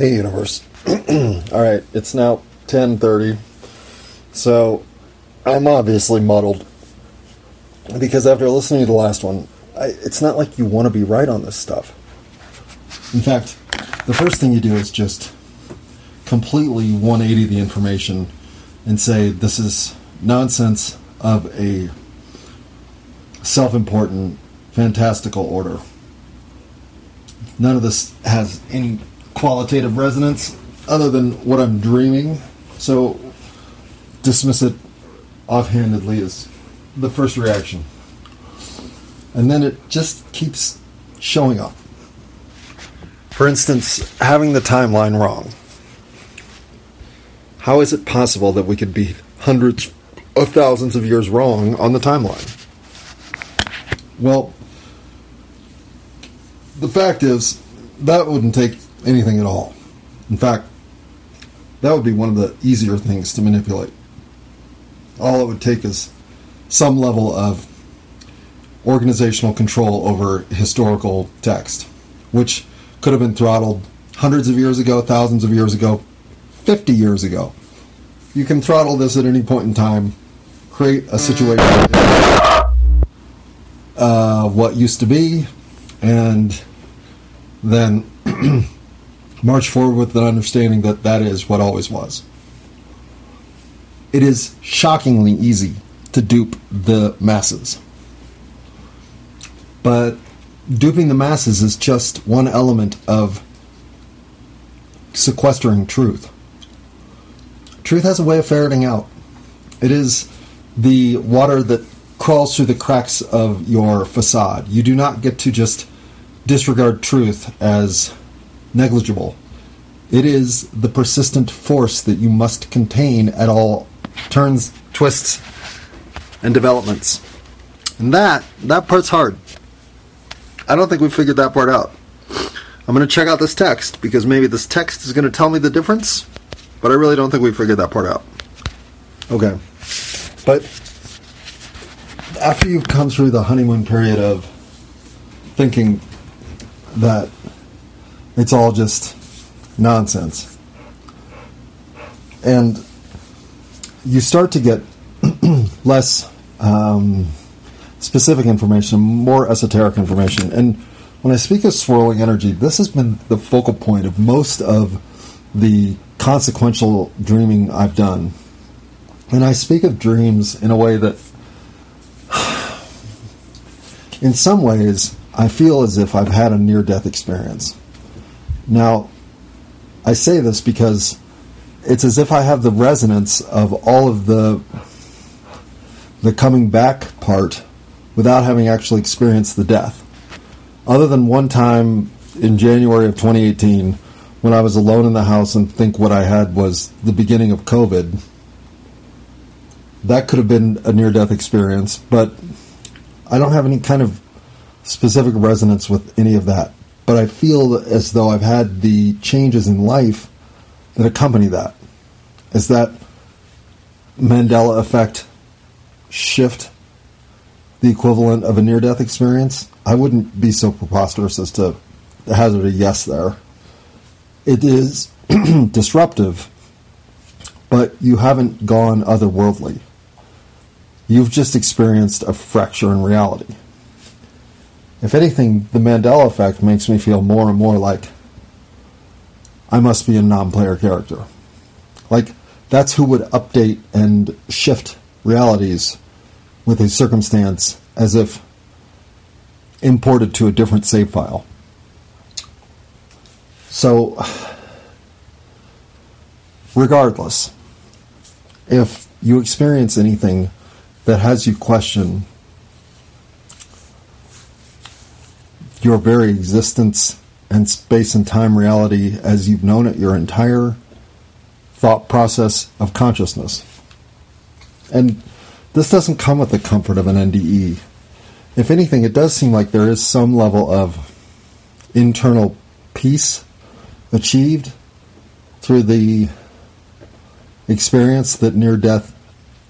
Hey universe. All right, it's now 10:30. So I'm obviously muddled because after listening to the last one, I, it's not like you want to be right on this stuff. In fact, the first thing you do is just completely 180 the information and say this is nonsense of a self-important fantastical order. None of this has any qualitative resonance other than what I'm dreaming. So dismiss it offhandedly as the first reaction. And then it just keeps showing up. For instance, having the timeline wrong. How is it possible that we could be hundreds of thousands of years wrong on the timeline? Well, the fact is, that wouldn't take anything at all. In fact, that would be one of the easier things to manipulate. All it would take is some level of organizational control over historical text, which could have been throttled hundreds of years ago, thousands of years ago, 50 years ago. You can throttle this at any point in time, create a situation uh, what used to be, and then march forward with the understanding that that is what always was. It is shockingly easy to dupe the masses. But duping the masses is just one element of sequestering truth. Truth has a way of ferreting out. It is the water that crawls through the cracks of your facade. You do not get to just disregard truth as negligible. It is the persistent force that you must contain at all turns, twists, and developments. And that that part's hard. I don't think we figured that part out. I'm going to check out this text because maybe this text is going to tell me the difference, but I really don't think we figured that part out. Okay. But after you've come through the honeymoon period of thinking that it's all just nonsense, and you start to get less um, specific information, more esoteric information. And when I speak of swirling energy, this has been the focal point of most of the consequential dreaming I've done. And I speak of dreams in a way that in some ways, I feel as if I've had a near death experience. Now, I say this because it's as if I have the resonance of all of the the coming back part without having actually experienced the death. Other than one time in January of 2018 when I was alone in the house and think what I had was the beginning of COVID. That could have been a near death experience, but I don't have any kind of specific resonance with any of that. But I feel as though I've had the changes in life that accompany that. Is that Mandela effect shift the equivalent of a near death experience? I wouldn't be so preposterous as to hazard a yes there. It is disruptive, but you haven't gone otherworldly. You've just experienced a fracture in reality. If anything, the Mandela effect makes me feel more and more like I must be a non player character. Like, that's who would update and shift realities with a circumstance as if imported to a different save file. So, regardless, if you experience anything that has you question your very existence and space and time reality as you've known it your entire thought process of consciousness. And this doesn't come with the comfort of an NDE. If anything, it does seem like there is some level of internal peace achieved through the experience that near death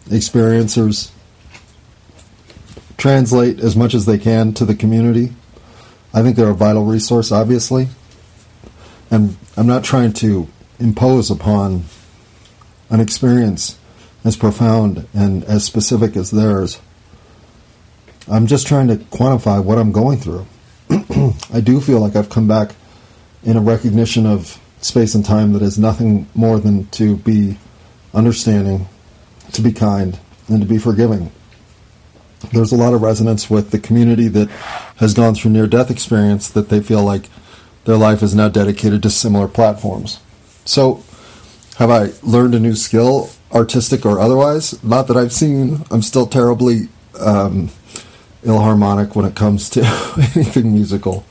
experiencers translate as much as they can to the community. I think they're a vital resource, obviously. And I'm not trying to impose upon an experience as profound and as specific as theirs. I'm just trying to quantify what I'm going through. I do feel like I've come back in a recognition of space and time that is nothing more than to be understanding, to be kind, and to be forgiving. There's a lot of resonance with the community that has gone through near death experience that they feel like their life is now dedicated to similar platforms. So, have I learned a new skill, artistic or otherwise? Not that I've seen. I'm still terribly um, harmonic when it comes to anything musical.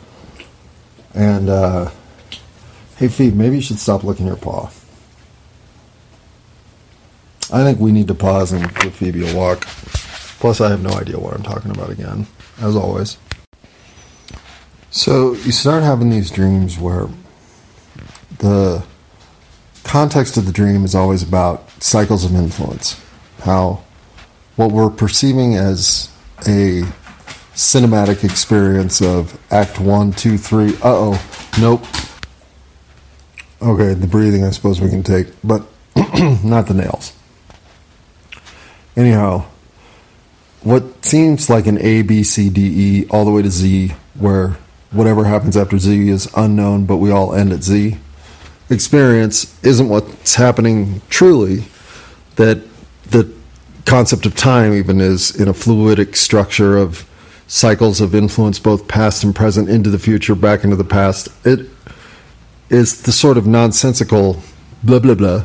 And, uh, hey, Phoebe, maybe you should stop licking your paw. I think we need to pause and give Phoebe a walk. Plus, I have no idea what I'm talking about again, as always. So, you start having these dreams where the context of the dream is always about cycles of influence. How what we're perceiving as a cinematic experience of act one, two, three. Uh oh. Nope. Okay, the breathing I suppose we can take, but not the nails. Anyhow, what seems like an A, B, C, D, E, all the way to Z, where whatever happens after Z is unknown, but we all end at Z, experience isn't what's happening truly, that the concept of time even is in a fluidic structure of cycles of influence, both past and present, into the future, back into the past. It is the sort of nonsensical blah blah blah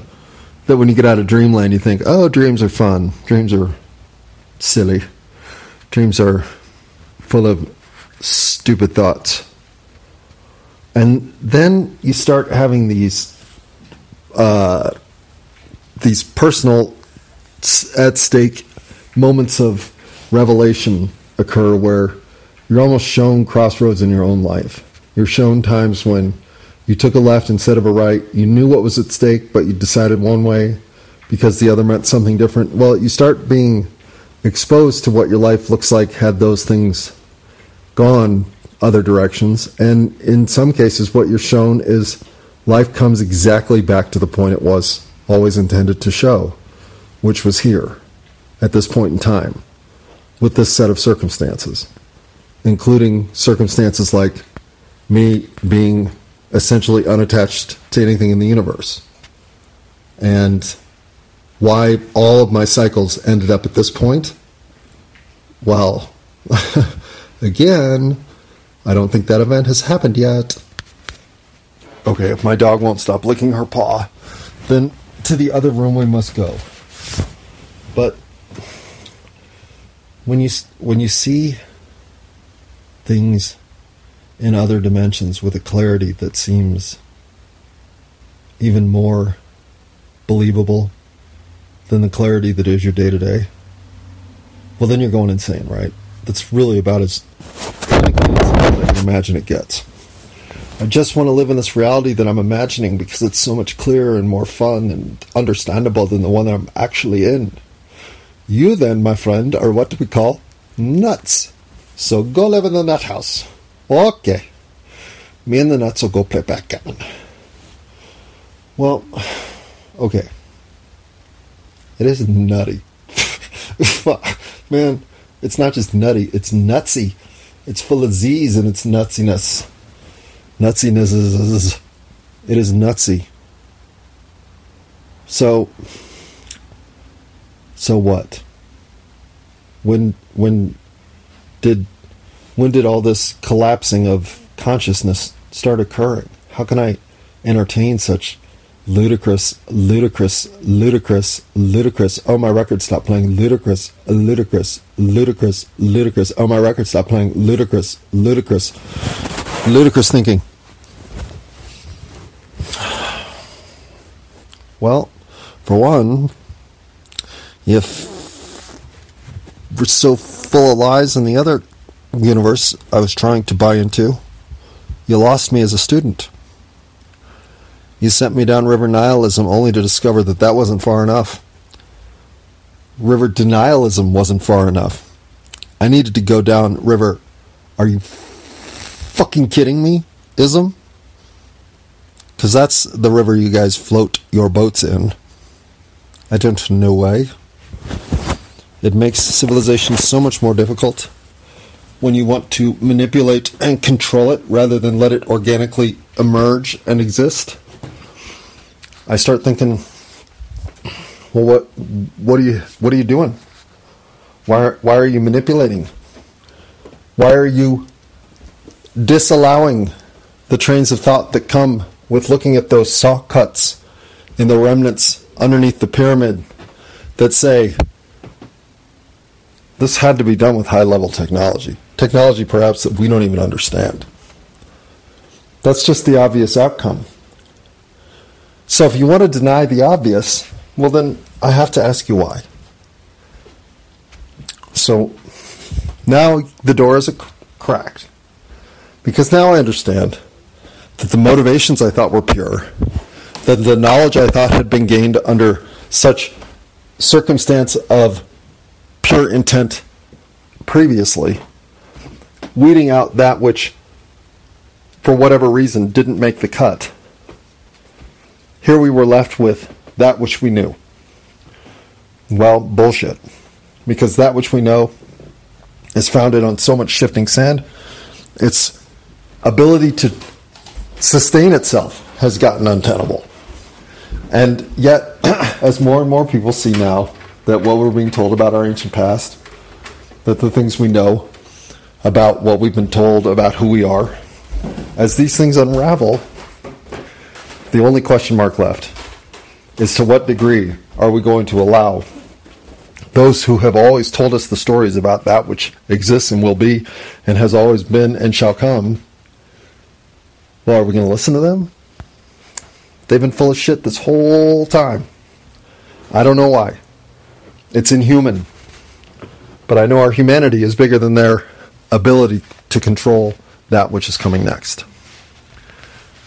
that when you get out of dreamland, you think, oh, dreams are fun, dreams are silly, dreams are full of stupid thoughts. And then you start having these uh, these personal at stake moments of revelation occur where you're almost shown crossroads in your own life. You're shown times when you took a left instead of a right. You knew what was at stake, but you decided one way because the other meant something different. Well, you start being exposed to what your life looks like had those things gone other directions. And in some cases, what you're shown is life comes exactly back to the point it was always intended to show, which was here at this point in time with this set of circumstances, including circumstances like me being essentially unattached to anything in the universe. And why all of my cycles ended up at this point? Well, again, I don't think that event has happened yet. Okay, if my dog won't stop licking her paw, then to the other room we must go. But when you when you see things in other dimensions with a clarity that seems even more believable than the clarity that is your day to day, well, then you're going insane, right? That's really about as clinically as I can imagine it gets. I just want to live in this reality that I'm imagining because it's so much clearer and more fun and understandable than the one that I'm actually in. You then, my friend, are what we call nuts. So go live in the nut house. Okay. Me and the nuts will go play backgammon. Well, okay. It is nutty. Man, it's not just nutty, it's nutsy. It's full of Z's and it's nutsiness. Nutsiness is. It is nutsy. So. So what? When when did when did all this collapsing of consciousness start occurring? How can I entertain such ludicrous, ludicrous, ludicrous, ludicrous? Oh, my record stopped playing ludicrous, ludicrous, ludicrous, ludicrous. Oh, my record stopped playing ludicrous, ludicrous, ludicrous thinking. Well, for one, if we're so full of lies in the other universe I was trying to buy into. You lost me as a student. You sent me down river nihilism only to discover that that wasn't far enough. River denialism wasn't far enough. I needed to go down river. Are you fucking kidding me? Ism? because that's the river you guys float your boats in. I don't know why. It makes civilization so much more difficult when you want to manipulate and control it rather than let it organically emerge and exist. I start thinking, well, what, what are you, what are you doing? Why, why are you manipulating? Why are you disallowing the trains of thought that come with looking at those saw cuts in the remnants underneath the pyramid that say this had to be done with high level technology? Technology, perhaps, that we don't even understand. That's just the obvious outcome. So, if you want to deny the obvious, well, then I have to ask you why. So, now the door is cracked. Because now I understand that the motivations I thought were pure, that the knowledge I thought had been gained under such circumstance of pure intent previously, weeding out that which, for whatever reason, didn't make the cut. Here we were left with that which we knew. Well, bullshit. Because that which we know is founded on so much shifting sand, its ability to sustain itself has gotten untenable. And yet, as more and more people see now that what we're being told about our ancient past, that the things we know about what we've been told about who we are. As these things unravel, the only question mark left is to what degree are we going to allow those who have always told us the stories about that which exists and will be and has always been and shall come? Well, are we going to listen to them? They've been full of shit this whole time. I don't know why. It's inhuman. But I know our humanity is bigger than their ability to control that which is coming next.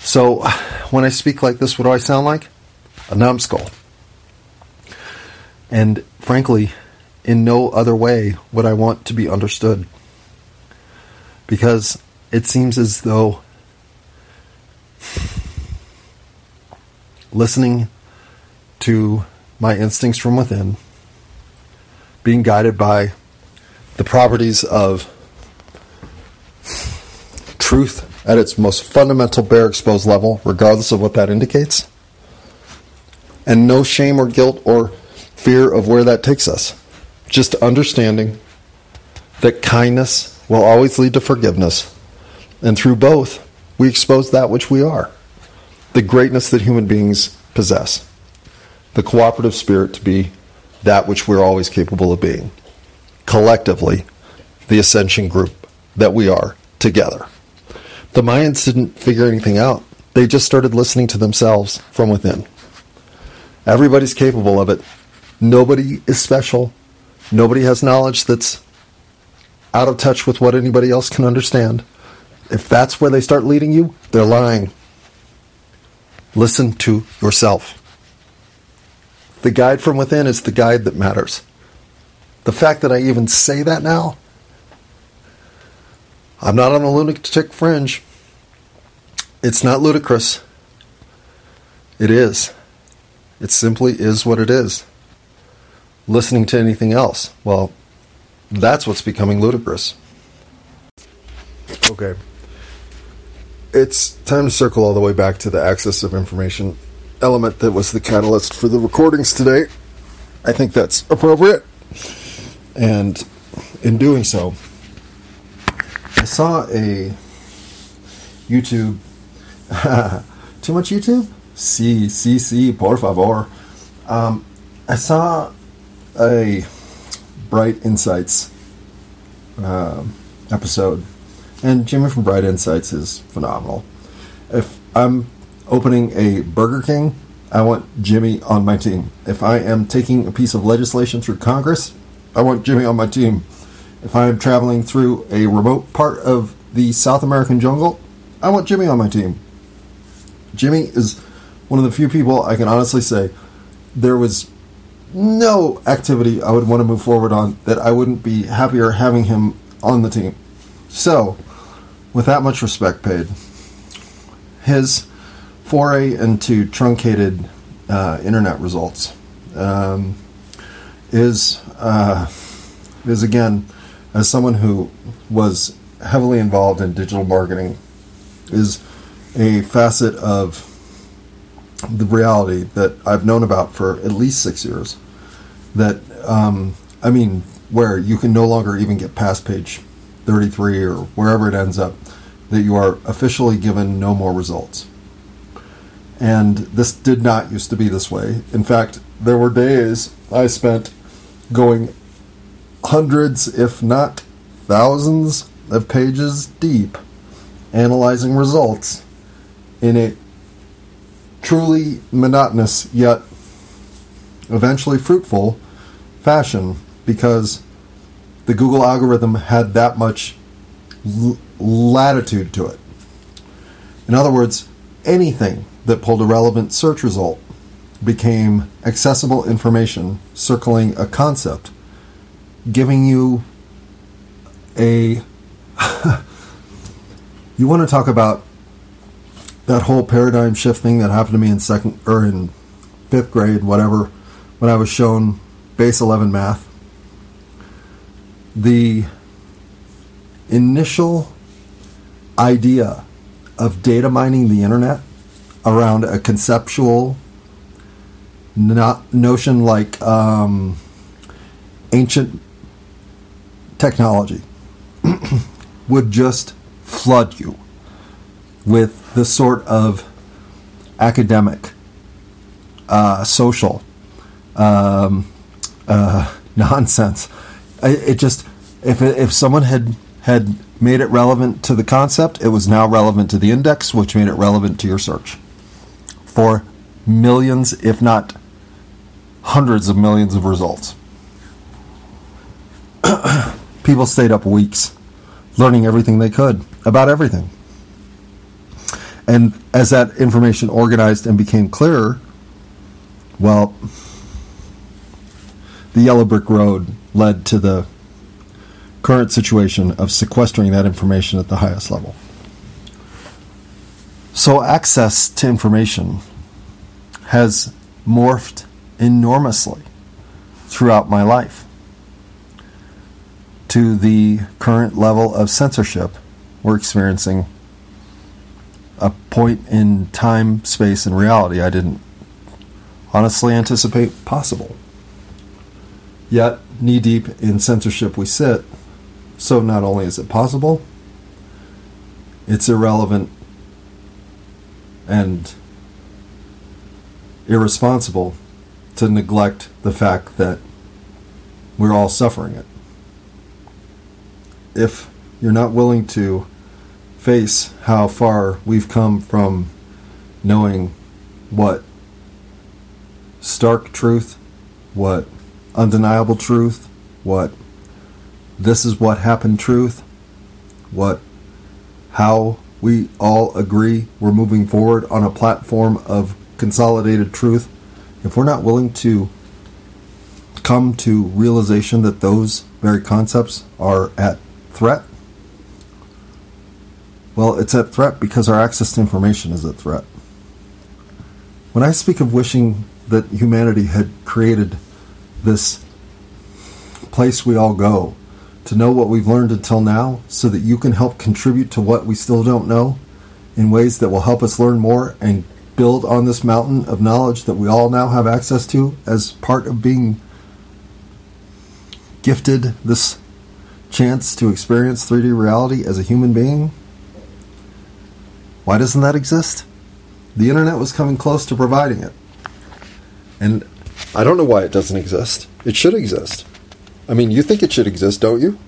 So, when I speak like this, what do I sound like? A numbskull. And frankly, in no other way would I want to be understood. Because it seems as though listening to my instincts from within, being guided by the properties of truth at its most fundamental bare exposed level, regardless of what that indicates, and no shame or guilt or fear of where that takes us. Just understanding that kindness will always lead to forgiveness, and through both, we expose that which we are the greatness that human beings possess, the cooperative spirit to be that which we're always capable of being collectively the ascension group that we are together. The Mayans didn't figure anything out. They just started listening to themselves from within. Everybody's capable of it. Nobody is special. Nobody has knowledge that's out of touch with what anybody else can understand. If that's where they start leading you, they're lying. Listen to yourself. The guide from within is the guide that matters. The fact that I even say that now, I'm not on the lunatic fringe. It's not ludicrous. It is. It simply is what it is. Listening to anything else, well, that's what's becoming ludicrous. Okay. It's time to circle all the way back to the access of information element that was the catalyst for the recordings today. I think that's appropriate. And in doing so, I saw a YouTube. Too much YouTube? Si, si, si, por favor. Um, I saw a Bright Insights uh, episode, and Jimmy from Bright Insights is phenomenal. If I'm opening a Burger King, I want Jimmy on my team. If I am taking a piece of legislation through Congress, I want Jimmy on my team. If I am traveling through a remote part of the South American jungle, I want Jimmy on my team. Jimmy is one of the few people I can honestly say there was no activity I would want to move forward on that I wouldn't be happier having him on the team. So, with that much respect paid, his foray into truncated uh, internet results um, is uh, is again as someone who was heavily involved in digital marketing is a facet of the reality that I've known about for at least six years. That um, I mean, where you can no longer even get past page 33 or wherever it ends up, that you are officially given no more results. And this did not used to be this way. In fact, there were days I spent going hundreds, if not thousands, of pages deep analyzing results in a truly monotonous yet eventually fruitful fashion because the Google algorithm had that much l- latitude to it. In other words, anything that pulled a relevant search result became accessible information circling a concept, giving you a. you want to talk about that whole paradigm shift thing that happened to me in second or in fifth grade, whatever, when I was shown base 11 math. The initial idea of data mining the internet around a conceptual not notion like um, ancient technology would just flood you with the sort of academic, uh, social um, uh, nonsense. It, just if if someone had had made it relevant to the concept, it was now relevant to the index, which made it relevant to your search for millions, if not hundreds of millions of results. People stayed up weeks learning everything they could about everything. And as that information organized and became clearer, well, the yellow brick road led to the current situation of sequestering that information at the highest level. So, access to information has morphed enormously throughout my life to the current level of censorship we're experiencing a point in time, space, and reality I didn't honestly anticipate possible. Yet, knee deep in censorship we sit, so not only is it possible, it's irrelevant and irresponsible to neglect the fact that we're all suffering it. If you're not willing to face how far we've come from knowing what stark truth, what undeniable truth, what this is what happened truth, what how we all agree we're moving forward on a platform of consolidated truth, if we're not willing to come to realization that those very concepts are at threat, well, it's at threat because our access to information is at threat. When I speak of wishing that humanity had created this place we all go to know what we've learned until now so that you can help contribute to what we still don't know in ways that will help us learn more and build on this mountain of knowledge that we all now have access to as part of being gifted this chance to experience 3D reality as a human being? Why doesn't that exist? The internet was coming close to providing it. And I don't know why it doesn't exist. It should exist. I mean, you think it should exist, don't you?